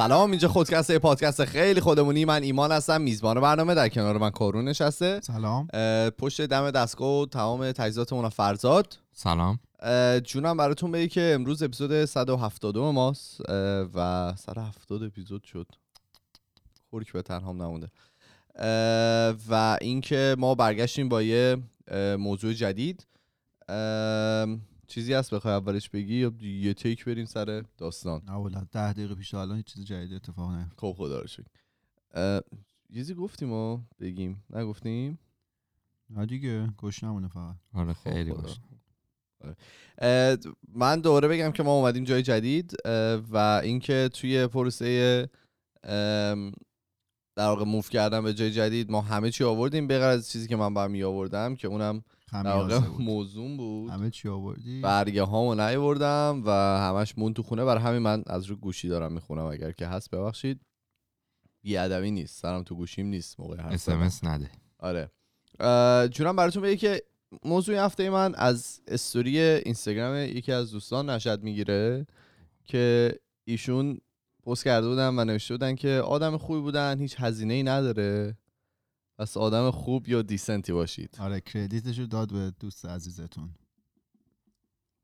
سلام اینجا خودکسته پادکست خیلی خودمونی. من ایمان هستم میزبان برنامه در کنار من کارون نشسته. سلام. پشت دم دستگاه و تمام تجهیزاتمون فرزاد. سلام. جونم براتون بگی که امروز اپیزود 172 ماست و 170 اپیزود شد. خورک به تنهام نمونده. و اینکه ما برگشتیم با یه موضوع جدید. چیزی هست بخوای اولش بگی یا یه تیک بریم سر داستان؟ نه والا ده دقیقه پیش الان هیچ چیز جدید اتفاق نیفتاد خب خدا رو شکر. چیزی گفتیم و بگیم. نگفتیم؟ نه دیگه گوش نمونه فقط آره خیلی. باش من دوباره بگم که ما اومدیم جای جدید و اینکه توی پروسه در واقع موف کردن به جای جدید ما همه چی آوردیم به از چیزی که من برمی آوردم که اونم در خمیازه بود. همه چی آوردی؟ برگه هامو نیاوردم و همش مون تو خونه. برای همین من از رو گوشی دارم می‌خونم. اگر که هست ببخشید. بیادبی نیست. سرم تو گوشیم نیست موقع زدن. اسمس نده. آره. جونم براتون بگه که موضوع هفته من از استوری اینستاگرام یکی از دوستان نشد می‌گیره که ایشون پست کرده بودن و نوشته بودن که آدم خوبی بودن هیچ هزینه ای نداره. پس آدم خوب یا دیسنتی باشید. آره کردیتشو داد به دوست عزیزتون.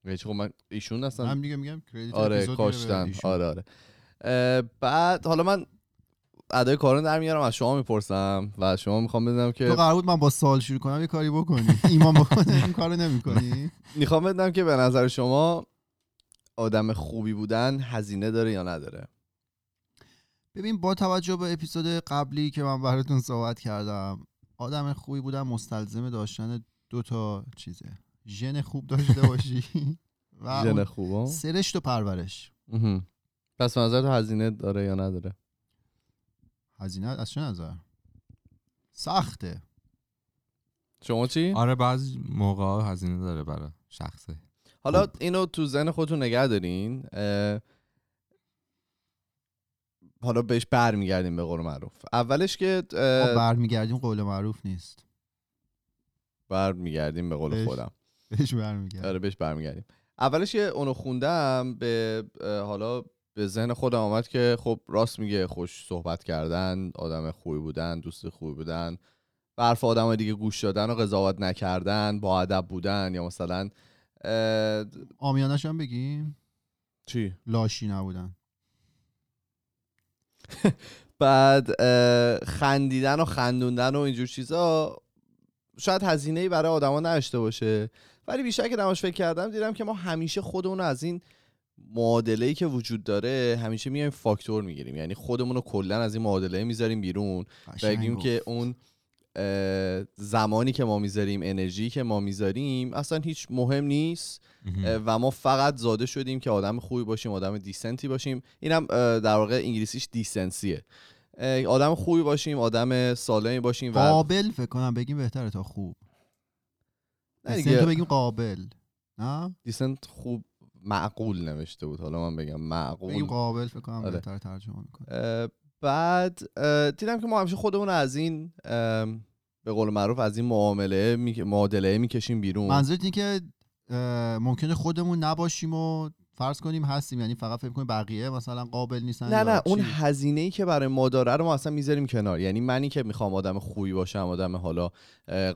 هیچ خب من ایشون اصلا هم دیگه میگم کردیت آره کاشتن. آره آره. بعد حالا من ادای کارون در میارم از شما می‌پرسم و شما می‌خوام بدونم که تو قرار بود من با سوال شروع کنم یه کاری بکنی. ایمان بکنه این کارو نمی‌کنی؟ می‌خوام بدونم که به نظر شما آدم خوبی بودن هزینه داره یا نداره؟ ببین با توجه به اپیزود قبلی که من براتون صحبت کردم آدم خوبی بودن مستلزم داشتن دو تا چیزه. ژن خوب داشته باشی و ژن خوبا سرشت و پرورش. پس نظر تو هزینه داره یا نداره؟ هزینه از چه نظر؟ سخته. شما چی؟ آره بعضی موقع هزینه داره برای شخصه. حالا اینو تو ذهن خودتون نگه دارین. اه، حالا بهش برمیگردیم به قول معروف. اولش که اه، برمیگردیم قول معروف نیست. برمیگردیم به قول بهش خودم. بهش برمیگردیم. آره بهش برمیگردیم. اولش که اونو خوندم به حالا به ذهن خودم آمد که خب راست میگه خوش صحبت کردن آدم خوبی بودن دوست خوبی بودن. به حرف آدم دیگه گوش دادن و قضاوت نکردن با ادب بودن یا مثلا اه، آمیانش هم بگیم؟ چی؟ لاشی نبودن. بعد خندیدن و خندوندن و اینجور چیزا شاید هزینه ای برای آدما نداشته باشه ولی بیشتر که نماش فکر کردم دیدم که ما همیشه خودمون از این معادله ای که وجود داره همیشه میایم فاکتور می‌گیریم یعنی خودمون رو کلا از این معادله می‌ذاریم بیرون و. که اون زمانی که ما می‌ذاریم انرژی که ما می‌ذاریم اصلا هیچ مهم نیست. و ما فقط زاده شدیم که آدم خوبی باشیم آدم دیسنتی باشیم. اینم در واقع انگلیسیش دیسنسیه. آدم خوبی باشیم آدم سالمی باشیم و قابل فکر کنم بگیم بهتره تا خوب. تو بگیم قابل نه؟ دیسنت خوب معقول نوشته بود. حالا من بگم بگیم معقول قابل فکر کنم آره. بهتر ترجمه می‌کنه اه، بعد دیدم که ما همیشه خودمون از این به قول معروف از این معامله می... معادله می‌کشیم بیرون. منظورت اینه که ممکنه خودمون نباشیم و فرض کنیم هستیم یعنی فقط فکر کنیم بقیه مثلا قابل نیستن نه نه اون؟ هزینه ای که برای ما داره رو ما اصلا می‌ذاریم کنار. یعنی منی که می‌خوام آدم خوبی باشم آدم حالا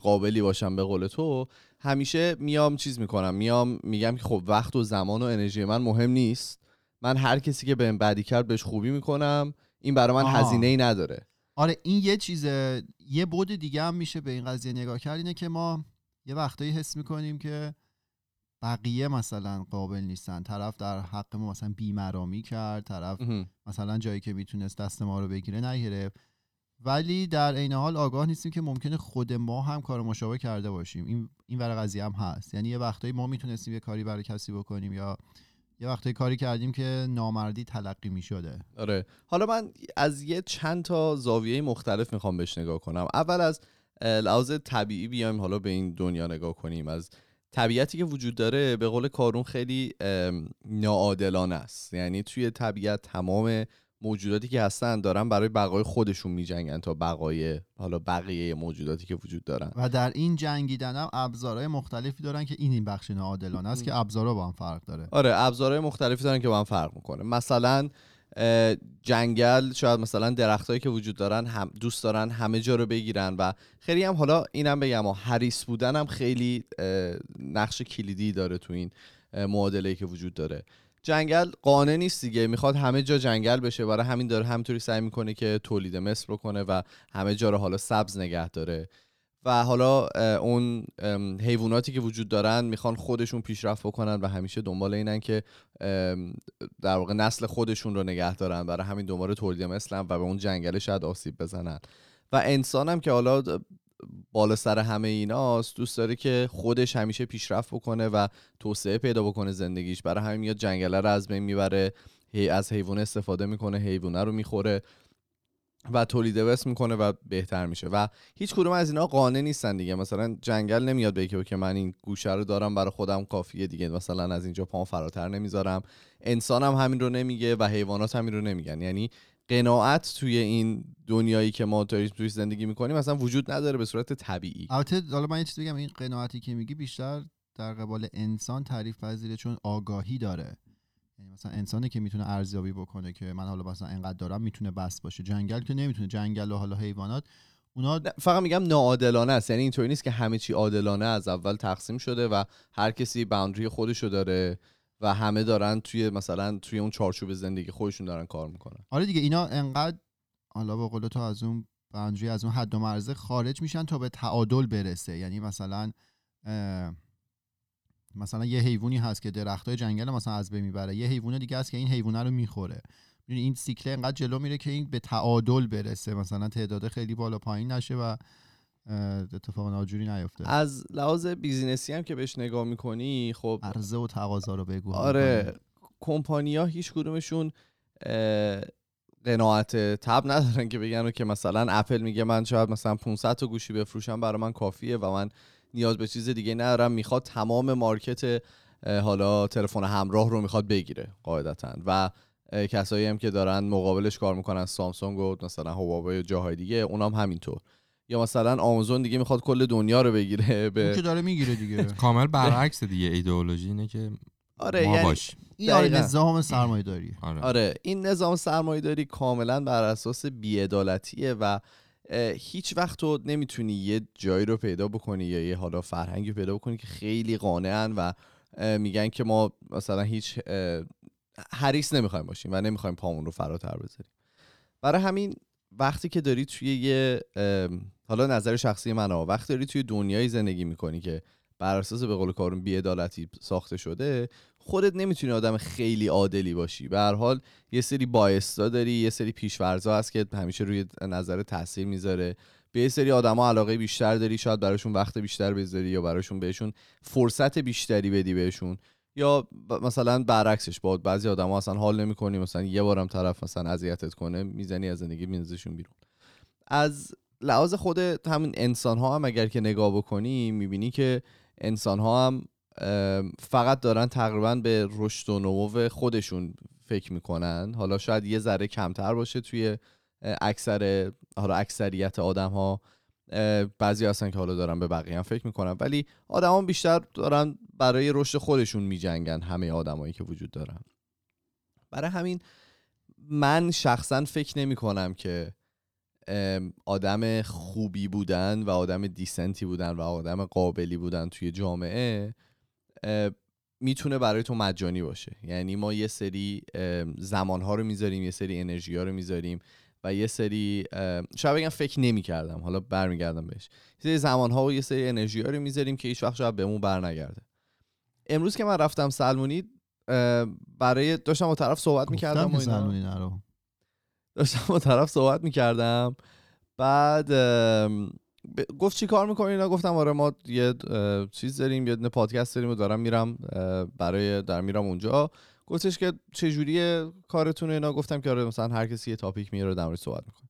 قابلی باشم به قول تو همیشه میام چیز می‌کنم. میام میگم که خب وقت و زمان و انرژی من مهم نیست. من هر کسی که بهم بدی کرد بهش خوبی می‌کنم. این برای من آها. هزینه ای نداره. آره این یه چیزه. یه بود دیگه هم میشه به این قضیه نگاه کرد اینه که ما یه وقتایی حس می‌کنیم که بقیه مثلا قابل نیستن. طرف در حق ما مثلا بیمرامی کرد طرف. مثلا جایی که می‌تونست دست ما رو بگیره نگرفت. ولی در عین حال آگاه نیستیم که ممکنه خود ما هم کار مشابه کرده باشیم. این این ور قضیه هم هست. یعنی یه وقتایی ما می‌تونستیم یه کاری برای کسی بکنیم یا یه وقتایی کاری کردیم که نامردی تلقی می‌شده. آره. حالا من از یه چند تا زاویه مختلف می‌خوام بهش نگاه کنم. اول از لحاظ طبیعی بیایم حالا به این دنیا نگاه کنیم. از طبیعتی که وجود داره به قول کارون خیلی ناعادلانه است. یعنی توی طبیعت تمام موجوداتی که هستن دارن برای بقای خودشون میجنگن تا بقای حالا بقیه موجوداتی که وجود دارن. و در این جنگیدن هم ابزارهای مختلفی دارن که این این بخش ناعادلانه است که ابزارها با هم فرق داره. آره ابزارهای مختلفی دارن که با هم فرق می‌کنه. مثلا جنگل شاید مثلا درختهایی که وجود دارن هم دوست دارن همه جا رو بگیرن و خیلی هم حالا اینم بگم و حریص بودن هم خیلی نقش کلیدی داره تو این معادله که وجود داره. جنگل قانع نیست دیگه. می‌خواد همه جا جنگل بشه. برای همین داره همینطوری سعی می‌کنه که تولید مثل بکنه و همه جا رو حالا سبز نگه داره. و حالا اون حیواناتی که وجود دارن می‌خوان خودشون پیشرفت بکنن و همیشه دنبال اینن که در واقع نسل خودشون رو نگه دارن. برای همین دنبال تولید مثلن و به اون جنگل شاید آسیب بزنن. و انسان هم که حالا بالا سر همه ایناست. دوست داره که خودش همیشه پیشرفت بکنه و توسعه پیدا بکنه زندگیش. برای همین میاد جنگله رو از بین می‌بره هی از حیوان استفاده می‌کنه حیوانه رو می‌خوره و تولید وست می‌کنه و بهتر میشه. و هیچ کدوم از اینا قانع نیستن دیگه. مثلا جنگل نمیاد بگه که من این گوشه رو دارم برای خودم کافیه دیگه. مثلا از اینجا پام فراتر نمی‌ذارم. انسان هم همین رو نمیگه و حیوانات همین رو نمیگن. یعنی قناعت توی این دنیایی که ما داریم توی زندگی می‌کنیم مثلا وجود نداره به صورت طبیعی. البته حالا من یه چیز بگم این قناعتی که میگی بیشتر در قبال انسان تعریف پذیره چون آگاهی داره. یعنی مثلا انسانی که می‌تونه ارزیابی بکنه که من حالا مثلا انقدر دارم می‌تونه بس باشه. جنگل که نمی‌تونه جنگل و حالا حیوانات اونا فقط میگم ناعادلانه است. یعنی اینطوری نیست که همه چی عادلانه از اول تقسیم شده و هر کسی باوندری خودشو داره. و همه دارن توی مثلا توی اون چارچوب زندگی خودشون دارن کار می‌کنن. آره دیگه اینا انقدر حالا به قول تو از اون بندری از اون حد و مرزه خارج میشن تا به تعادل برسه. یعنی مثلا مثلا یه حیوانی هست که درختای جنگل مثلا از بین می‌بره. یه حیوان دیگه هست که این حیوانه رو می‌خوره. این سیکل انقدر جلو میره که این به تعادل برسه. مثلا تعداد خیلی بالا پایین نشه و اتفاق ناجوری نیفته. از لحاظ business ی هم که بهش نگاه می‌کنی خب عرضه و تقاضا رو بگو آره کمپانیا هیچ کدومشون قناعت طبع ندارن که بگن که مثلا اپل میگه من شاید مثلا 500 تا گوشی بفروشم برای من کافیه و من نیاز به چیز دیگه ندارم. می‌خواد تمام market حالا تلفن همراه رو می‌خواد بگیره قاعدتا. و کسایی هم که دارن مقابلش کار می‌کنن سامسونگ و مثلا هواوی و جاهای دیگه اونام همینطور. یا مثلا آمازون دیگه می‌خواد کل دنیا رو بگیره اون به که داره می‌گیره دیگه کامل برعکس دیگه ایدئولوژی اینه که آره ما یعنی باش این آره. نظام سرمایه داری آره. آره این نظام سرمایه داری کاملا بر اساس بیعدالتیه و هیچ وقت تو نمی‌تونی یه جایی رو پیدا بکنی یا یه حالا فرهنگی پیدا بکنی که خیلی قانعن و میگن که ما مثلا هیچ حریص نمی‌خوایم باشیم و نمی‌خوایم پامون رو فراتر بذاریم برای همین وقتی که داری توی یه حالا نظر شخصی من ها وقتی داری توی دنیای زندگی می‌کنی که بر اساس به قول کارون بیعدالتی ساخته شده خودت نمی‌تونی آدم خیلی عادلی باشی. به هر حال یه سری بایستا داری یه سری پیشورزا هست که همیشه روی نظر تاثیر می‌ذاره. به یه سری آدما علاقه بیشتر داری شاید براشون وقت بیشتر بذاری یا براشون بهشون فرصت بیشتری بدی بهشون. یا مثلا برعکسش با بعضی آدما اصلا حال نمی‌کنی مثلا یه بارم طرف مثلا اذیتت کنه می‌زنی از زندگی میندازشون بیرون. از لحاظ خود همین انسان ها هم اگر که نگاه بکنی می‌بینی که انسان ها هم فقط دارن تقریبا به رشد و نمو خودشون فکر می‌کنن. حالا شاید یه ذره کمتر باشه توی اکثر حالا اکثریت آدم ها بعضی هستن که حالا دارن به بقیه هم فکر می‌کنن. ولی آدما بیشتر دارن برای رشد خودشون میجنگن همه آدمایی که وجود دارن. برای همین من شخصا فکر نمی کنم که آدم خوبی بودن و آدم دیسنتی بودن و آدم قابلی بودن توی جامعه می‌تونه برای تو مجانی باشه. یعنی ما یه سری زمانها رو می‌ذاریم یه سری انرژی ها رو می‌ذاریم و یه سری شاید بگم فکر نمی کردم حالا برمیگردم بهش. یه سری زمانها و یه سری انرژی ها رو می‌ذاریم که هیچ وقت شاید بهمون برنگرده. امروز که من رفتم سلمونی برای داشتم با طرف صحبت می‌کردم و اینا. سلمونی نرو. داشتم با طرف صحبت می‌کردم. بعد گفت چی کار می‌کنی اینا؟ گفتم آره ما یه چیز داریم یه پادکست داریم و دارم میرم برای در میرم اونجا. گفتش که چه جوریه کارتون اینا؟ گفتم که آره مثلا هر کسی یه تاپیک میاره در مورد صحبت می‌کنه.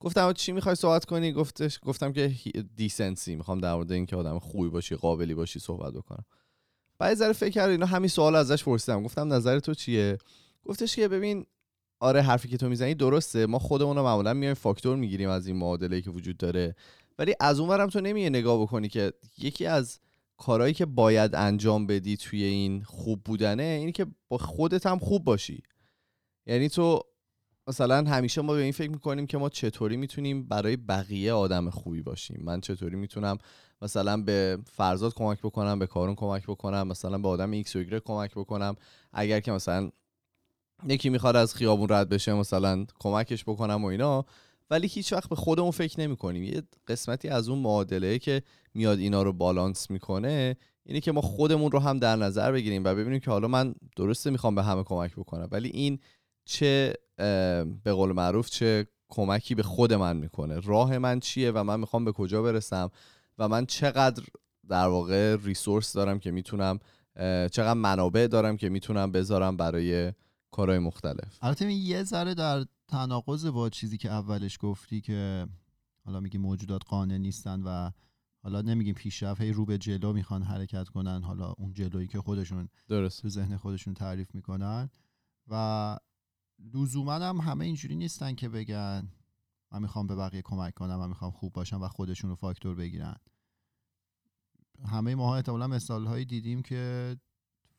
گفتم چی می‌خوای صحبت کنی؟ گفتش گفتم که دیسنسی می‌خوام در مورد اینکه آدم خوبی باشی قابلی باشی صحبت بکنم. بعد ذره فکر کرد اینا همین سوال ازش پرسیدم. گفتم نظر تو چیه؟ گفتش که ببین آره حرفی که تو می‌زنی درسته. ما خودمون معمولا میایم فاکتور می‌گیریم از این معادله که وجود داره. ولی از اونورم تو نمیه نگاه بکنی که یکی از کارهایی که باید انجام بدی توی این خوب بودنه اینی که با خودت هم خوب باشی. یعنی تو مثلا همیشه ما به این فکر می‌کنیم که ما چطوری می‌تونیم برای بقیه آدم خوبی باشیم. من چطوری می‌تونم مثلا به فرزاد کمک بکنم به کارون کمک بکنم مثلا به آدم X و کمک بکنم. اگر که مثلا یکی می‌خواد از خیابون رد بشه مثلا کمکش بکنم و اینا ولی هیچ وقت به خودمون فکر نمی کنیم یه قسمتی از اون معادله که میاد اینا رو بالانس می‌کنه اینه که ما خودمون رو هم در نظر بگیریم و ببینیم که حالا من درسته می‌خوام به همه کمک بکنم ولی این چه به قول معروف چه کمکی به خود من می‌کنه؟ راه من چیه و من می‌خوام به کجا برسم؟ و من چقدر در واقع ریسورس دارم که می‌تونم چقدر منابع دارم که می‌تونم بذارم برای کارهای مختلف. البته یه ذره در تناقض با چیزی که اولش گفتی که حالا میگی موجودات قانع نیستن و حالا نمیگیم پیشرفت هی رو به جلو می‌خوان حرکت کنن حالا اون جلویی که خودشون درست تو ذهن خودشون تعریف می‌کنن. و لزوما هم همه اینجوری نیستن که بگن من می‌خوام به بقیه کمک کنم من می‌خوام خوب باشم و خودشون رو فاکتور بگیرن. همه ماها احتمالا مثال هایی دیدیم که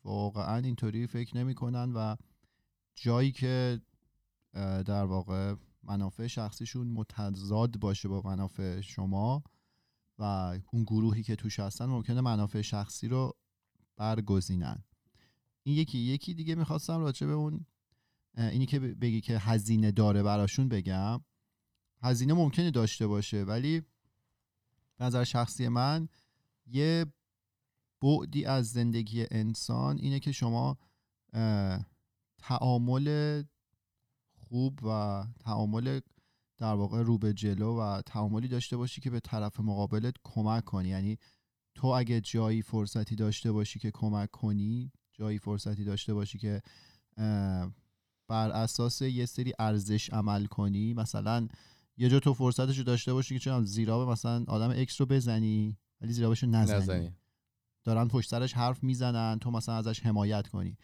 واقعا اینطوری فکر نمی‌کنن و جایی که در واقع منافع شخصیشون متضاد باشه با منافع شما و اون گروهی که توش هستن ممکنه منافع شخصی رو برگزینن. این یکی یکی دیگه می‌خواستم راجع به اون اینی که بگی که هزینه داره براشون بگم. هزینه ممکنه داشته باشه ولی نظر شخصی من یه بعدی از زندگی انسان اینه که شما تعامل خوب و تعامل در واقع رو به جلو و تعاملی داشته باشی که به طرف مقابلت کمک کنی. یعنی تو اگه جایی فرصتی داشته باشی که کمک کنی جایی فرصتی داشته باشی که بر اساس یه سری ارزش عمل کنی. مثلا یه جا تو فرصتش رو داشته باشی که چون زیراب مثلا آدم اکس رو بزنی ولی زیرابش رو نزنی. نزنی. دارن پشت سرش حرف می‌زنن تو مثلا ازش حمایت کنی.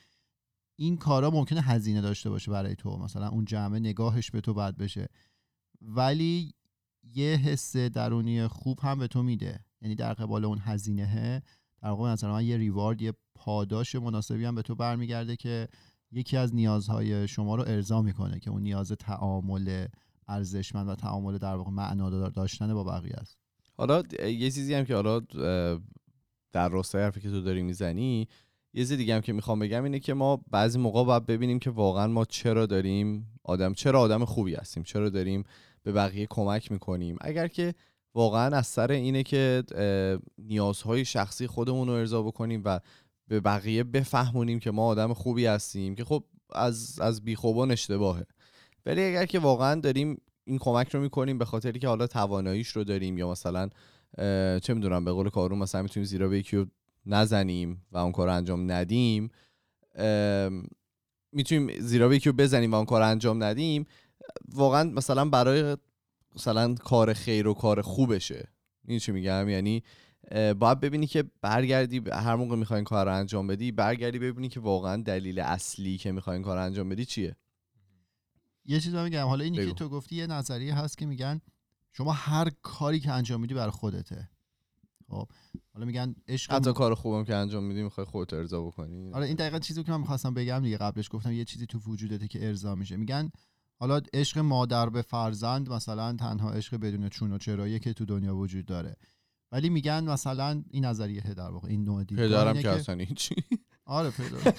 این کارا ممکنه هزینه داشته باشه برای تو. مثلا اون جمعه نگاهش به تو بد بشه. ولی یه حس درونی خوب هم به تو میده. یعنی در قبال اون هزینه در واقع مثلا یه ریوارد یه پاداش مناسبی هم به تو برمیگرده که یکی از نیازهای شما رو ارضا می‌کنه که اون نیاز تعامل ارزشمند و تعامل در واقع معنا داشتن با بقیه است. حالا یه چیزی هم که حالا در راستای حرفی که تو داری می‌زنی یه چیز دیگه هم که می‌خوام بگم اینه که ما بعضی موقع باید ببینیم که واقعا ما چرا داریم آدم چرا آدم خوبی هستیم چرا داریم به بقیه کمک می‌کنیم. اگر که واقعا از سر اینه که نیازهای شخصی خودمون رو ارضا بکنیم و به بقیه بفهمونیم که ما آدم خوبی هستیم که خب از از بیخوبان اشتباهه. ولی اگر که واقعا داریم این کمک رو می‌کنیم به خاطری که حالا تواناییش رو داریم یا مثلا چه می‌دونم به قول کارون مثلا می‌تونیم زیرا به یکی نزنیم و اون کار انجام ندیم می‌تونیم زیرا یکی بزنیم و اون کار انجام ندیم واقعا مثلا برای مثلا کار خیر و کار خوبشه. این چی میگم؟ یعنی باید ببینی که برگردی هر موقع می‌خوای کار رو انجام بدی برگردی ببینی که واقعا دلیل اصلی که می‌خوای کار رو انجام بدی چیه. یه چیز میگم حالا اینی که تو گفتی یه نظریه هست که میگن شما هر کاری که انجام میدی برای خودته. خب. حالا میگن عشق حتی کار خوبم که انجام میدی می‌خوای خودت ارضا بکنی. آره این دقیقا چیزی که من می‌خواستم بگم دیگه قبلش گفتم یه چیزی تو وجودته که ارضا میشه. میگن حالا عشق مادر به فرزند مثلا تنها عشق بدون چون و چرایی که تو دنیا وجود داره. ولی میگن مثلا این نظریه در واقع این نوع دیگه پدرم که اصلا هیچی. آره پدر.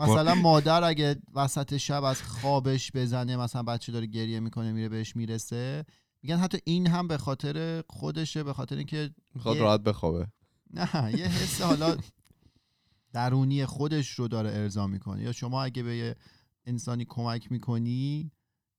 مثلا مادر اگه وسط شب از خوابش بزنه مثلا بچه داره گریه می‌کنه میره بهش می‌رسه میگن حتی این هم به خاطر خودشه به خاطر اینکه می‌خواد راحت بخوابه. نه یه حس حالا درونی خودش رو داره ارضا می‌کنه. یا شما اگه به یه انسانی کمک می‌کنی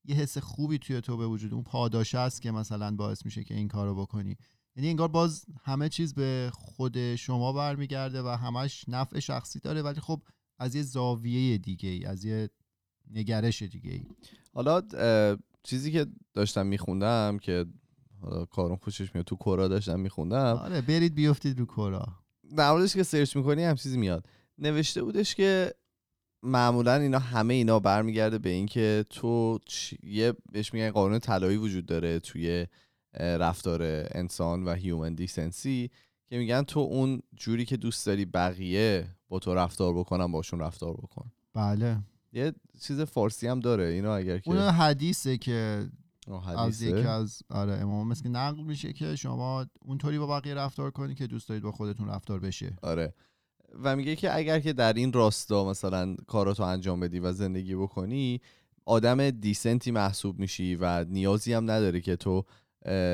یه حس خوبی توی تو به وجود اون پاداشه است که مثلا باعث میشه که این کارو بکنی. یعنی انگار باز همه چیز به خود شما برمیگرده و همش نفع شخصی داره ولی خب از یه زاویه دیگه ای از یه نگرش دیگه ای حالا چیزی که داشتم میخوندم که حالا کارون خوشش میاد تو کورا داشتم میخوندم. آره برید بیفتید رو کورا. در موردش که سرچ می‌کنی هم چیزی میاد. نوشته بودش که معمولا اینا همه اینا برمیگرده به اینکه تو یه بهش میگن قانون طلایی وجود داره توی رفتار انسان و هیومن دیسنسی که میگن تو اون جوری که دوست داری بقیه با تو رفتار بکنن باشون رفتار بکن. بله. یه چیز فارسی هم داره اینو اگر که اون حدیثه که از. یکی از آره امام مثل نقل میشه که شما اونطوری با بقیه رفتار کنید که دوست دارید با خودتون رفتار بشه آره و میگه که اگر که در این راستا مثلا کاراتو انجام بدی و زندگی بکنی آدم دیسنتی محسوب میشی و نیازی هم نداره که تو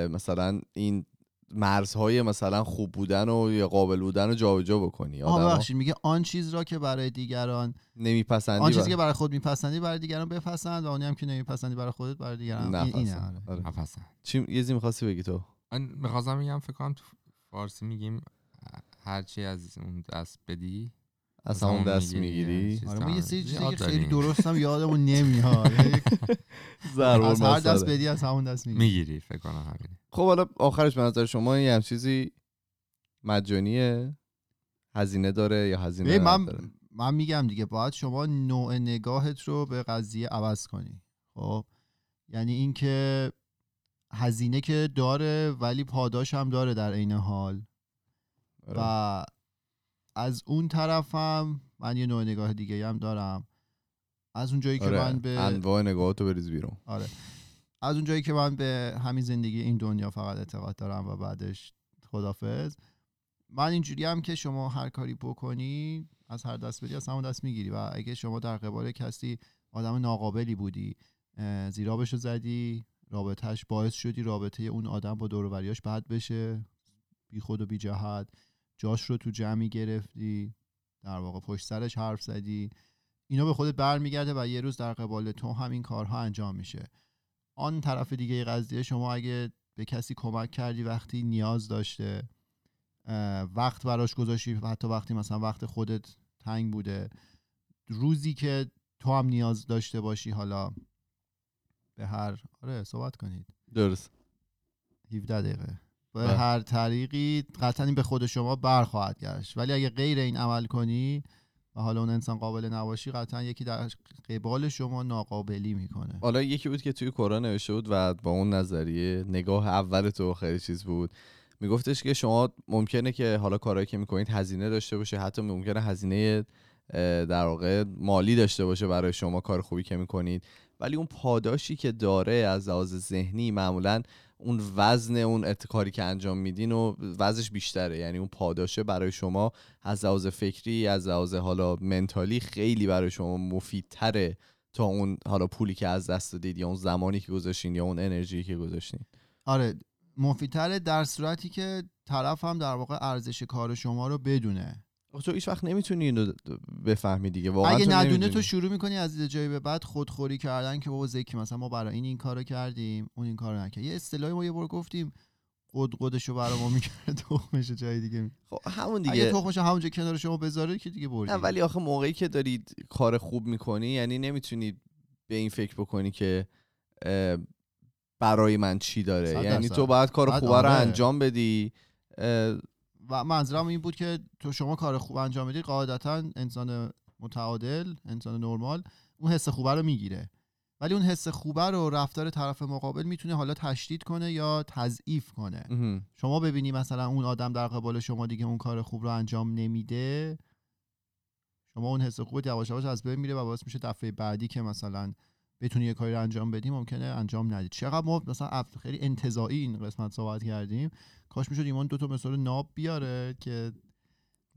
مثلا این مرزهای مثلا خوب بودن و یا قابل بودن رو جابجا بکنی آها آدم ببخشید میگه آن چیز را که برای دیگران نمیپسندی آن چیزی که برای خود میپسندی برای دیگران بپسند و آنی هم که نمیپسندی برای خودت برای دیگران این اینه آره. آره. چی یه چیزی می‌خواستی بگی تو؟ من می‌خواستم بگم فکر کنم تو فارسی میگیم هرچی از اون دست بدی. از همون دست می‌گیری. چیز آره ما یه سری چیزی که. خیلی درست هم یادمون نمیاد از هر دست. بدی از همون دست می‌گیری می‌گیری فکر کنم همین خب حالا آخرش به نظر شما یه هم چیزی مجانیه هزینه داره یا هزینه من من میگم دیگه باید شما نوع نگاهت رو به قضیه عوض کنی خب یعنی اینکه هزینه که داره ولی پاداش هم داره در عین حال آره. و از اون طرفم من یه نوع نگاه دیگه هم دارم. از اون جایی که آره. من به انواع نگاهاتو بریز بیرون. آره. از اون جایی که من به همین زندگی این دنیا فقط اعتقاد دارم و بعدش خدافظ من اینجوری هم که شما هر کاری بکنی از هر دست بدی از همون دست می‌گیری و اگه شما در قبال کسی آدم ناقابلی بودی زیرابشو زدی رابطهش باعث شدی رابطه اون آدم با دور و بریاش بد بشه بی خود و بی جهت. جاش رو تو جمعی گرفتی در واقع پشت سرش حرف زدی. اینا به خودت برمیگرده و یه روز در قبال تو همین کارها انجام میشه. آن طرف دیگه قضیه شما اگه به کسی کمک کردی وقتی نیاز داشته وقت براش گذاشتی حتی وقتی مثلا وقت خودت تنگ بوده. روزی که تو هم نیاز داشته باشی حالا به هر آره صحبت کنید. درست. 17 دقیقه. به بله. هر طریقی قطعا این به خود شما برخواهد گشت. ولی اگه غیر این عمل کنی و حالا اون انسان قابل نباشی قطعا یکی در قبال شما ناقابلی می‌کنه. حالا یکی بود که توی کورا نوشته بود و با اون نظریه نگاه اول تو خیلی چیز بود. میگفتش که شما ممکنه که حالا کارهایی که می‌کنید هزینه داشته باشه حتی ممکنه هزینه در واقع مالی داشته باشه برای شما کار خوبی که می‌کنید. ولی اون پاداشی که داره از لحاظ ذهنی معمولا اون وزن اون ات- کاری که انجام میدین و وزنش بیشتره. یعنی اون پاداشه برای شما از لحاظ فکری از لحاظ حالا منتالی خیلی برای شما مفیدتره تا اون حالا پولی که از دست دادید یا اون زمانی که گذاشتین یا اون انرژی که گذاشتین. آره مفیدتره در صورتی که طرف هم در واقع ارزش کار شما رو بدونه. تو هیچ وقت نمی‌تونی اینو بفهمی دیگه واقعا اگه ندونه. تو شروع می‌کنی از جایی به بعد خودخوری کردن که بابا زکی مثلا ما برای این این کارو کردیم اون این کارو نکرد یه اصطلاحی ما یه بار گفتیم قد قدشو برای ما می‌کرد تخمش جای دیگه می- خب همون اگه دیگه تخمش همونجا کنار شما بذاره که دیگه بردی نه ولی آخه موقعی که دارید کار خوب می‌کنی یعنی نمی‌تونی به این فکر بکنی که برای من چی داره یعنی. تو باید کار خوبه رو آره. انجام بدی و منظورم این بود که تو شما کار خوب انجام بدی قاعدتا انسان متعادل انسان نرمال اون حس خوبه رو می‌گیره ولی اون حس خوبه رو رفتار طرف مقابل می‌تونه حالا تشدید کنه یا تضعیف کنه. شما ببینی مثلا اون آدم در قبال شما دیگه اون کار خوب رو انجام نمیده شما اون حس خوب یواش یواش از بین میره و باعث میشه دفعه بعدی که مثلا بتونی یه کاری رو انجام بدی ممکنه انجام ندید چقدر ما مثلا خیلی انتزاعی این قسمت صحبت کردیم. کاش می‌شد ایمان دو تا مثال ناب بیاره که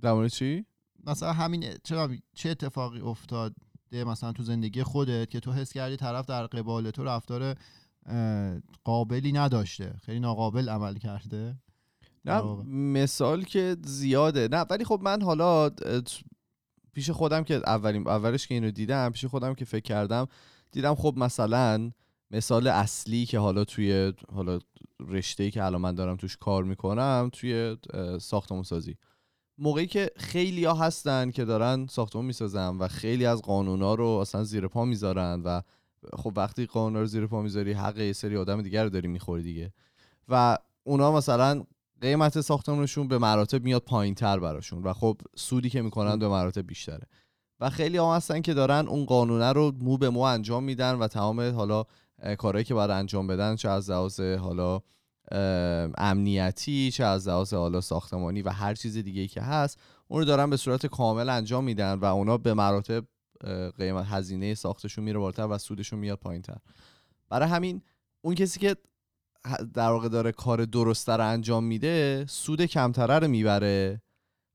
در مورد چی؟ مثلا همین چرا چه اتفاقی افتاد مثلا تو زندگی خودت که تو حس کردی طرف در قبال تو رفتار قابلی نداشته خیلی ناقابل عمل کرده؟ نه. مثال که زیاده. نه ولی خب من حالا پیش خودم که اولین اولش که اینو دیدم پیش خودم که فکر کردم دیدم خب مثلا مثال اصلی که حالا توی حالا رشته که الان من دارم توش کار می‌کنم توی ساختمون سازی موقعی که خیلی ها هستن که دارن ساختمون می‌سازن و خیلی از قانونا رو اصلا زیر پا می‌ذارن و خب وقتی قانونا رو زیر پا می‌ذاری حق یه سری آدم دیگر رو داری می‌خوری دیگه. و اونا مثلا قیمت ساختمونشون به مراتب میاد پایین تر براشون و خب سودی که می‌کنن به مراتب بیشتره. و خیلی هم هستن که دارن اون قانونه رو مو به مو انجام میدن و تمام حالا کارهایی که باید انجام بدن چه از لحاظ حالا امنیتی چه از لحاظ حالا ساختمانی و هر چیز دیگه که هست اون رو دارن به صورت کامل انجام میدن و اونا به مراتب قیمت هزینه ساختشون میره بالاتر و سودشون میاد پایینتر. برای همین اون کسی که در واقع داره کار درسته رو انجام میده سود کمتره رو می‌بره.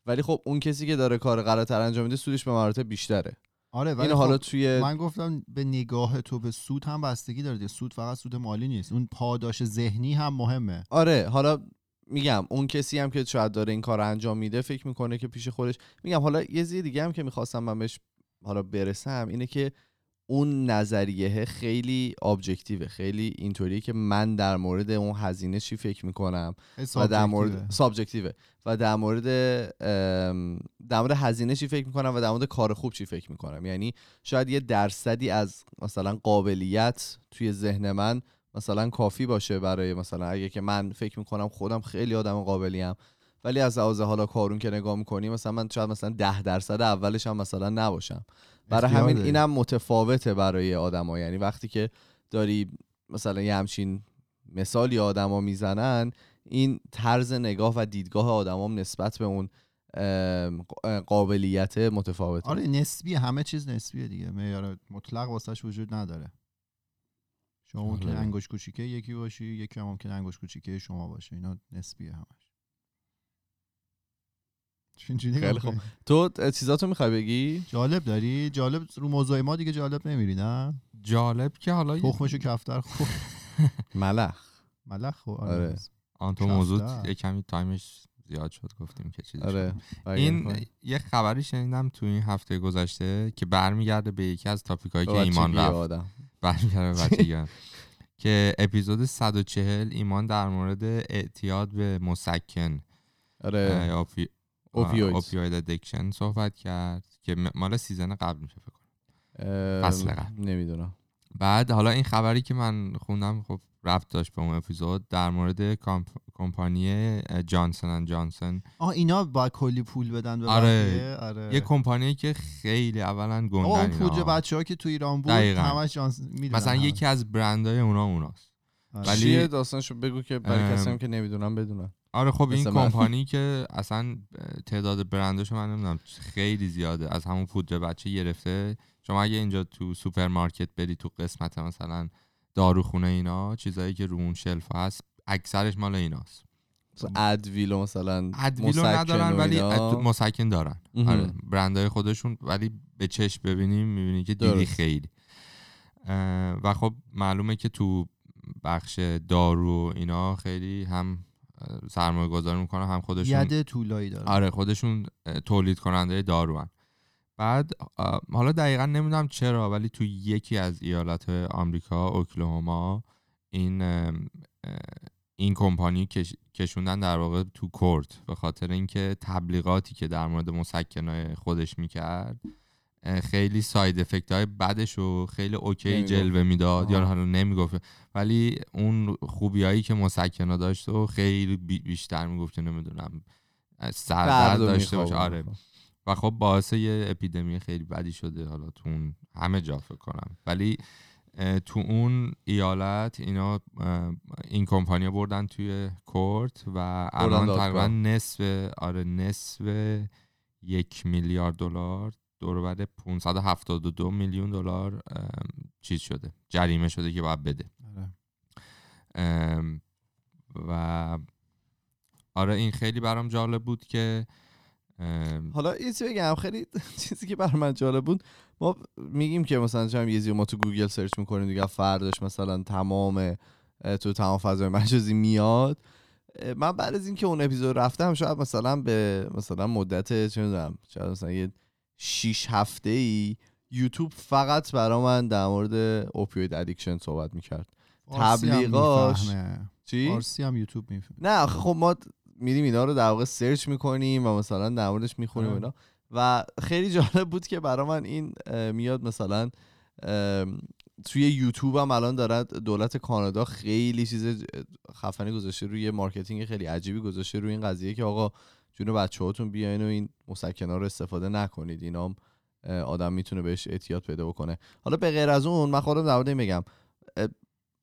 ولی خب اون کسی که داره کار غلطتر انجام میده سودش به مراتب بیشتره. آره ولی این خب حالا توی من گفتم به نگاه تو به سود هم بستگی داره. سود فقط سود مالی نیست. اون پاداش ذهنی هم مهمه. آره حالا میگم اون کسی هم که شاید داره این کار رو انجام میده فکر می‌کنه که پیش خودش میگم حالا یه چیز دیگه هم که می‌خواستم من بهش حالا برسم اینه که اون نظریه خیلی ابجکتیوه خیلی اینطوریه که من در مورد اون هزینه چی فکر می‌کنم؟ و در مورد سابجکتیوه. و در مورد در مورد هزینه چی فکر می‌کنم و در مورد کار خوب چی فکر می‌کنم؟ یعنی شاید یه درصدی از مثلا قابلیت توی ذهن من مثلا کافی باشه برای مثلا اگه که من فکر می‌کنم خودم خیلی آدم قابلیم. ولی از لحاظ حالا کارون که نگاه می‌کنیم مثلا من شاید مثلا ده درصد اولش هم مثلا نباشم. برای همین. اینم متفاوته برای آدما یعنی وقتی که داری مثلا یه همچین مثالی آدما می‌زنن این طرز نگاه و دیدگاه آدمام نسبت به اون قابلیت متفاوته. آره نسبی همه چیز نسبیه دیگه. معیار مطلق واسش وجود نداره. شما آره. انگوش کوچیکه یکی باشی یکی هم ممکنه انگوش کوچیکه شما باشه اینا نسبیه همش نگاه خیلی خوب. تو چیزاتو می‌خوای بگی؟ جالب داری؟ جالب رو موضوع ما دیگه جالب نمیری نه؟ جالب که حالا یه- تخمشو کفتر خورد. ملخ. ملخ خورد آره. آن تو موضوع. یه کمی time ش زیاد شد گفتیم که چیزی آره. این یه خبری شنیدم تو این هفته گذشته که برمیگرده به یکی از topic هایی که ایمان رفت. برمیگرده به بچگی که اپیزود 140 ایمان در مورد اعتیاد به مسکن. آره. اه، یا opi- opioids. Opioid addiction صحبت کرد که مال season قبل میشه فکر کنم فصل قبل. نمی‌دونم بعد حالا این خبری که من خوندم خب ربط داشت به اون اپیزود در مورد کامپ- کمپانی Johnson & Johnson آه اینا با کلی پول بدن به آره. آره یه کمپانی که خیلی اولا اون گندن پودر اینا. بچه ها که تو ایران بود دقیقاً. همش Johnson's می‌دونن مثلا همه. یکی از برندهای اونا اوناست آره. ولی- چیه داستانشو بگو که برای ام، کسی هم که نمی‌دونم بدونم آره خب این. کمپانی که اصلا تعداد برندش من نمی‌دونم خیلی زیاده از همون پودر بچه گرفته شما اگه اینجا تو سوپرمارکت بری تو قسمت مثلا داروخونه اینا چیزایی که رو اون شلف هست اکثرش مال ایناست مثلا ادویل و مثلا ادویلو ندارن ولی مسکن دارن. آره برندهای خودشون ولی به چشم ببینیم می‌بینی که دیدی. خیلی و خب معلومه که تو بخش دارو اینا خیلی هم سرمایه گذاری می‌کنن هم خودشون ید طولایی داره آره خودشون تولید کننده دارو هن. بعد حالا دقیقا نمی‌دونم چرا ولی تو یکی از ایالت آمریکا اوکلاهوما این این کمپانی کش- کشوندن در واقع تو court به خاطر اینکه تبلیغاتی که در مورد مسکنای خودش می‌کرد خیلی side effect های بدش و خیلی okay. جلوه می‌داد یا. حالا نمی‌گفت ولی اون خوبیایی که مسکنا داشت و خیلی بی- بیشتر می‌گفت که نمی‌دونم سردرد داشته باشه. آره و خب باعث یه اپیدمی خیلی بدی شده حالا تو اون همه جا فکر کنم ولی تو اون ایالت اینا این کمپانیا بردن توی کورت و الان. تقریبا نصف آره نصف یک میلیارد دلار دور بر 572 میلیون دلار چیز شده جریمه شده که باید بده آره. و آره این خیلی برام جالب بود که حالا یه چیزی بگم خیلی چیزی که بر من جالب بود ما میگیم که مثلا چم یه ما تو گوگل search می‌کنیم دیگه فرداش مثلا تمام تو تمام فضای مجازی میاد من بعد از اینکه اون اپیزود رفتم شاید مثلا به مثلا مدت چه می‌دونم شاید مثلا یه 6 هفته ای یوتیوب فقط برا من در مورد opioid addiction صحبت می‌کرد تبلیغاش-. چی؟ فارسی هم یوتیوب می‌فهمه نه خب ما میریم اینا رو در واقع search می‌کنیم و مثلا در موردش می‌خونیم آره. اینا و خیلی جالب بود که برا من این میاد مثلا توی یوتیوب هم الان دارد دولت کانادا خیلی چیز خفنی گذاشته روی marketing خیلی عجیبی گذاشته روی این قضیه که آقا جون بچه هاتون بیاین و این مسکنا رو استفاده نکنید. اینا آدم می‌تونه بهش اعتیاد پیدا بکنه. حالا به غیر از اون من خودم در اه،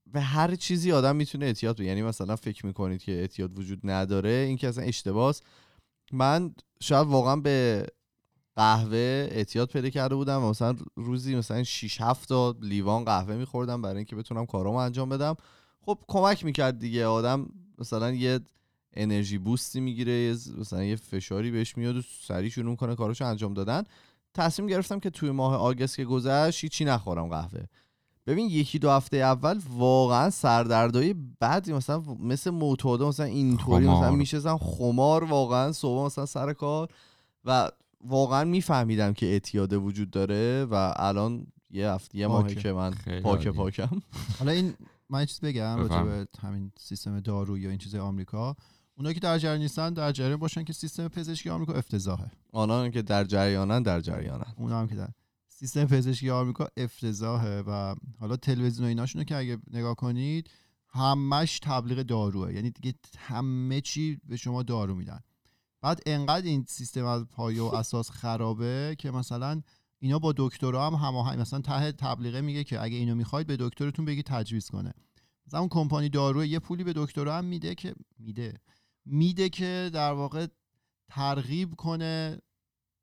به هر چیزی آدم می‌تونه اعتیاد یعنی مثلا فکر می‌کنید که اعتیاد وجود نداره این که اصلا اشتباهه من شاید واقعا به قهوه اعتیاد پیدا کرده بودم مثلا روزی مثلا 6 7 تا لیوان قهوه میخوردم برای اینکه بتونم کارامو انجام بدم. خب کمک می‌کرد دیگه. آدم مثلا یه انرژی بوستی می‌گیره مثلا یه فشاری بهش میاد و سریع شروع کنه کاراشو انجام دادن تصمیم گرفتم که توی ماه آگست که گذشت هیچی نخورم قهوه ببین یکی دو هفته اول واقعا سردردای بدی مثلا مثل معتاده مثلا اینطوری مثلا. میشستم خمار واقعا صبح مثلا سر کار و واقعا میفهمیدم که اعتیاده وجود داره و الان یه هفته یه پاکه. که من پاک. پاکم حالا این من چیز بگم راجع. به همین سیستم دارو یا این چیز آمریکا اونایی که در جریان نیستن در جریان باشن که سیستم پزشکی آمریکا افتضاحه. آنان که در جریانن در جریانن. اونا هم که در سیستم پزشکی آمریکا افتضاحه و حالا تلویزیون و ایناشونو که اگه نگاه کنید همش تبلیغ داروه. یعنی دیگه همه چی به شما دارو میدن. بعد انقدر این سیستم از پایه و اساس خرابه که مثلا اینا با دکترا هم هماهنگ. مثلا ته تبلیغه میگه که اگه اینو می‌خواید به دکترتون بگی تجویز کنه. مثلا اون کمپانی دارو یه پولی به دکترا هم میده که میده. میده که در واقع ترغیب کنه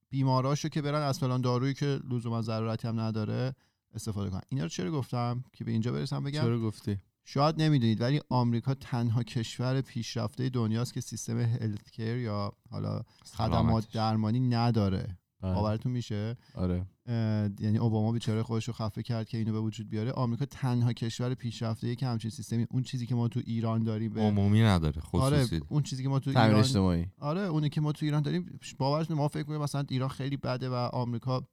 بیماراشو که برن از فلان دارویی که لزوما ضرورتی هم نداره استفاده کنن اینا رو چرا گفتم که به اینجا برسم بگم چرا گفتی شاید نمی‌دونید ولی آمریکا تنها کشور پیشرفته دنیاست که سیستم هلت یا حالا خدمات. درمانی نداره. باورتون میشه؟ آره. یعنی اوباما بیچاره خودش رو خفه کرد که اینو به وجود بیاره. آمریکا تنها کشور پیشرفته که همچین سیستمی اون چیزی که ما تو ایران داریم به عمومی نداره آره خصوصی اون چیزی که ما تو ایران اجتماعی. آره اونی که ما تو ایران داریم باورتون ما فکر کنیم مثلا ایران خیلی بده و آمریکا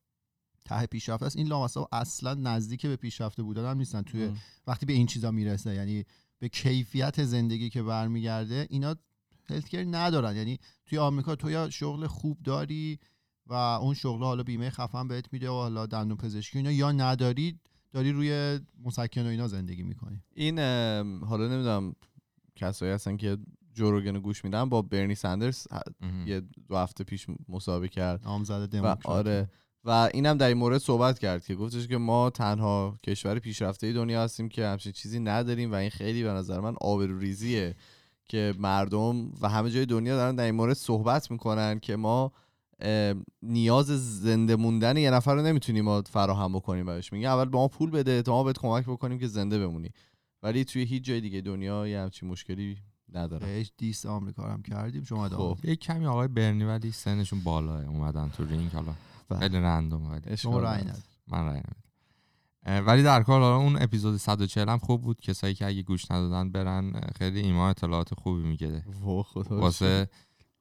ته پیشرفته است. این لامصب اصلا نزدیک به پیشرفته بودن هم نیستن. توی ام. وقتی به این چیزا می‌رسه یعنی به کیفیت زندگی که برمیگرده اینا هلتکر ندارن. یعنی توی آمریکا تو یا شغل خوب داری و اون شغل حالا بیمه خفن بهت میده و حالا دندون پزشکی اینا یا نداری داری روی مسکن و اینا زندگی می‌کنی؟ این حالا نمی‌دونم کسایی هستن که جوروگن رو گوش میدن با برنی سندرز. یه دو هفته پیش مصاحبه کرد. نامزد و آره. و اینم در این مورد صحبت کرد که گفتش که ما تنها کشور پیشرفته دنیا هستیم که همچین چیزی نداریم و این خیلی به نظر من آبروریزیه که مردم و همه جای دنیا دارن در این مورد صحبت می‌کنن که ما نیاز زنده موندن یه نفر رو نمی‌تونیم ما فراهم بکنیم براش. میگه اول به ما پول بده تا ما بهت کمک بکنیم که زنده بمونی. ولی توی هیچ جای دیگه دنیا یه همچین مشکلی نداره بهش دیس آمریکا هم کردیم شما خب. یه کمی آقای برنی ولی سنشون بالاه اومدن تو رینگ. حالا بله. خیلی رندوم ولی. شما. ندید. من اه، ولی در کل حالا اون اپیزود 140 هم خوب بود. کسایی که اگه گوش ندادن برن خیلی ایمان اطلاعات خوبی میگه. واسه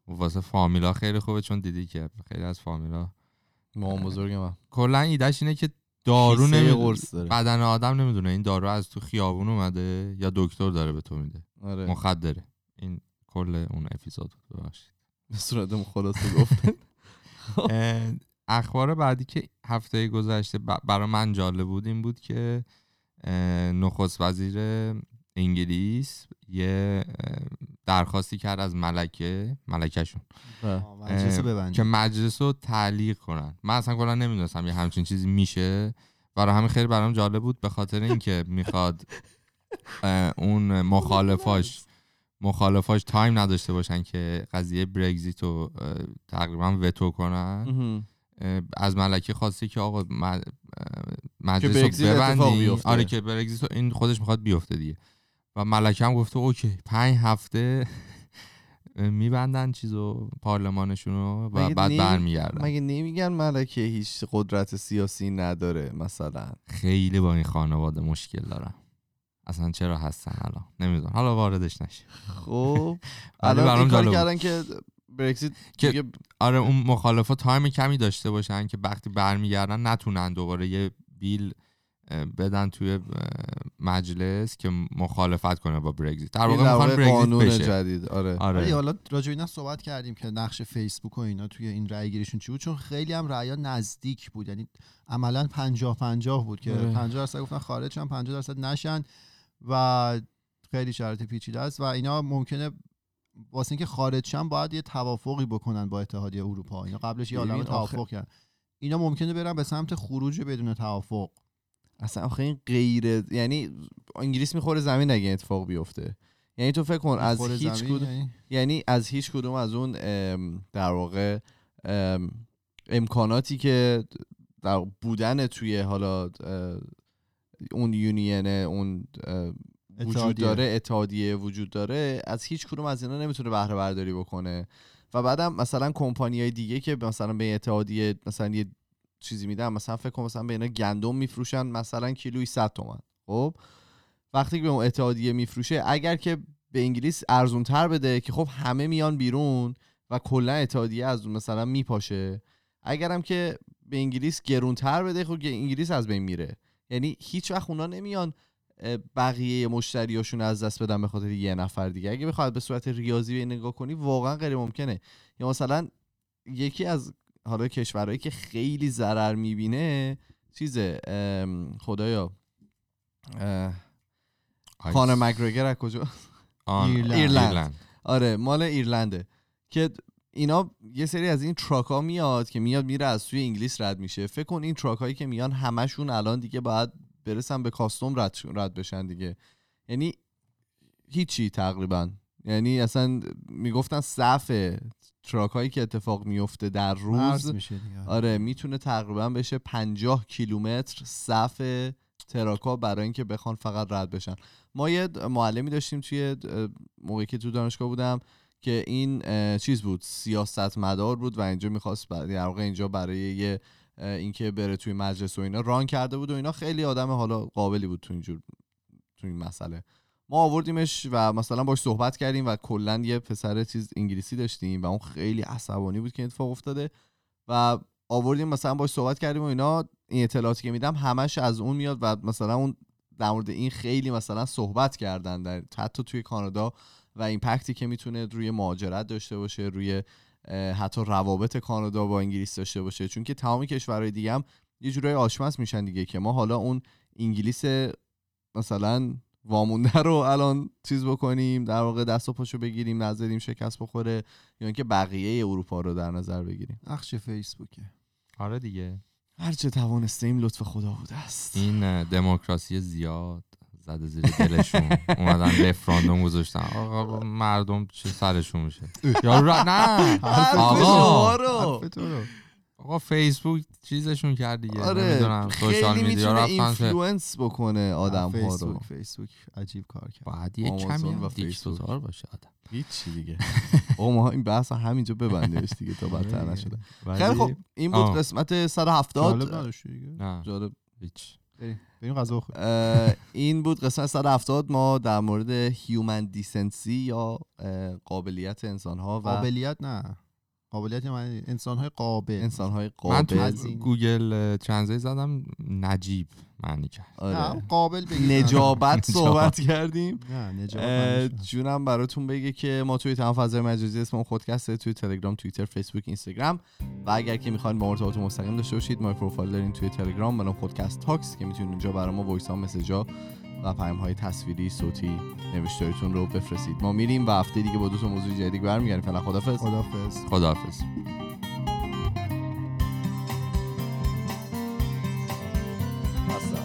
واسه فامیلا خیلی خوبه چون دیدی که خیلی از فامیلا مامان بزرگ من. کلا ایدهش اینه که دارو کیسه نمی... قرص داره. بدن آدم نمی‌دونه این دارو از تو خیابون اومده یا دکتر داره به تو میده. آره. مخدره. این کل اون اپیزود ببخشید. به صورت خلاصه گفت اه، اخبار بعدی که هفته گذشته برای من جالب بود این بود که نخست وزیر انگلیس یه درخواستی کرد از ملکه ملکهشون. که مجلس رو تعلیق کنن. من اصلا کلا نمی‌دونستم یه همچین چیزی میشه. برای همین خیلی برام جالب بود به خاطر اینکه می‌خواد اون مخالفاش مخالفاش time نداشته باشن که قضیه Brexit رو تقریبا وتو کنن. از ملکه خواسته که آقا مجلس رو ببندی. آره که Brexit این خودش می‌خواد بیفته دیگه. و ملکه هم گفته okay پنج هفته میبندن چیزو پارلمانشون رو و بعد نمی- برمیگردن. مگه نمیگن ملکه هیچ قدرت سیاسی نداره مثلا؟ خیلی با این خانواده مشکل دارم اصلا چرا هستن الان؟ نمی‌دونم. حالا واردش نشه. خب. الان کار. کردن که برگزیت که- دیگه آره اون مخالفا تایم کمی داشته باشن که وقتی برمیگردن نتونن دوباره یه بیل بدن توی مجلس که مخالفت کنه با برگزیت. در واقع می‌خوان قانون بشه. جدید آره. ولی آره حالا راجع به اینا صحبت کردیم که نقش فیسبوک و اینا توی این رأی گیریشون چی بود؟ چون خیلی هم رأیا نزدیک بود. یعنی عملا 50 50 بود که آره. 50 درصد گفتن خارج شن 50 درصد نشن و خیلی شرط پیچیده است و اینا ممکنه واسه اینکه خارج شن باید یه توافقی بکنن با اتحادیه اروپا. اینا قبلش یه آخه- توافق کردن. اینا ممکنه برن به سمت خروج بدون توافق. اصلا آخه این غیر یعنی انگلیس می‌خوره زمین اگه اتفاق بیفته. یعنی تو فکر کن از هیچ کدوم یعنی؟ یعنی از هیچ کدوم از اون در واقع ام، امکاناتی که در بودن توی حالا اون یونین اون وجود اتحادیه. داره اتحادیه وجود داره از هیچ کدوم از اینا نمی‌تونه بهره برداری بکنه. و بعدم مثلا کمپانی های دیگه که مثلا به اتحادیه مثلا یه چیزی میدن مثلا فکر کنم مثلا به اینا گندم میفروشن مثلا کیلوی 100 تومن. خب؟ وقتی که به اون اتحادیه میفروشه اگر که به انگلیس ارزون تر بده که خب همه میان بیرون و کلا اتحادیه از اون مثلا میپاشه اگرم که به انگلیس گرونتر بده خب انگلیس از بین میره. یعنی هیچ وقت اونا نمیان بقیه مشتریاشون از دست بدن به خاطر یه نفر دیگه. اگه بخواد به صورت ریاضی به نگاه کنی واقعا غیر ممکنه. یا مثلا یکی از حالا کشورهایی که خیلی ضرر می‌بینه چیزه خدایا. کانر مک‌گرگور از کجا ایرلند. ایرلند. آره مال ایرلنده که اینا یه سری از این truck ها میاد که میاد میره از سوی انگلیس رد میشه فکر کن این truck هایی که میان همشون الان دیگه باید برسن به custom رد, رد بشن دیگه یعنی هیچی تقریبا یعنی اصلا می‌گفتن صف truck هایی که اتفاق میفته در روز میشه آره می‌تونه تقریبا بشه 50 کیلومتر صف تراکا برای اینکه بخوان فقط رد بشن. ما یه معلمی داشتیم توی موقعی که تو دانشگاه بودم که این چیز بود سیاست مدار بود و اینجا می‌خواست در واقع اینجا برای یه اینکه بره توی مجلس و اینا ران کرده بود و اینا خیلی آدم حالا قابلی بود تو اینجور تو این مسئله. ما آوردیمش و مثلا باش صحبت کردیم و کلا یه پسر چیز انگلیسی داشتیم و اون خیلی عصبانی بود که اتفاق افتاده و آوردیم مثلا باش صحبت کردیم و اینا. این اطلاعاتی که میدم همش از اون میاد و مثلا اون در مورد این خیلی مثلا صحبت کردن در حتی توی کانادا و ایمپکتی که می‌تونه روی مهاجرت داشته باشه روی حتی روابط کانادا با انگلیس داشته باشه. چون که تمام کشورهای دیگه هم یه جورایی آشمس میشن دیگه که ما حالا اون انگلیس مثلا وامونده رو الان چیز بکنیم در واقع دست و پاشو بگیریم نذاریم شکست بخوره یا اینکه بقیه اروپا رو در نظر بگیریم. نقش فیسبوکه. آره دیگه. هرچه توانستیم لطف خدا بوده است. این دموکراسی زیاد زده زیر دلشون. اومدن رفراندوم گذاشتن. آقا مردم چه سرشون میشه؟ یارو را... نه. آقا. آقا فیسبوک چیزشون کرد دیگه آره خیلی می‌تونه influence بکنه آدم ها رو. فیسبوک فیسبوک عجیب کار کرد. باید یه کمی و فیسبوک. دیکتاتور باشه آدم. هیچی دیگه. آقا ما این بحث همینجا ببندیمش دیگه تا بدتر آره. نشده. خیلی خب این بود. قسمت جالب 170 نداشتی دیگه جالب. هیچ. بریم. غذا این بود قسمت 170 ما در مورد human decency یا قابلیت انسان ها و قابلیت نه. قابلیت من انسان های قابل. انسان های من تو قابل. از این- Google Translate زدم؟ نجیب معنی کرد. نه آره. قابل بگید. نجابت صحبت کردیم. نه نجابت. جونم براتون بگه که ما توی تمام فضای مجازی اسممون خودکسته توی تلگرام توییتر فیسبوک اینستاگرام. و اگر که می‌خواین با ما ارتباط مستقیم داشته باشید ما پروفایل داریم توی تلگرام به نام خودکست تاکس که می‌تونید اونجا برای ما voice ها message ا و پیام های تصویری صوتی نوشتاریتون رو بفرستید. ما میریم و هفته دیگه با دو تا موضوع جدید برمیگردیم. فعلا خدافظ خدافظ مستم.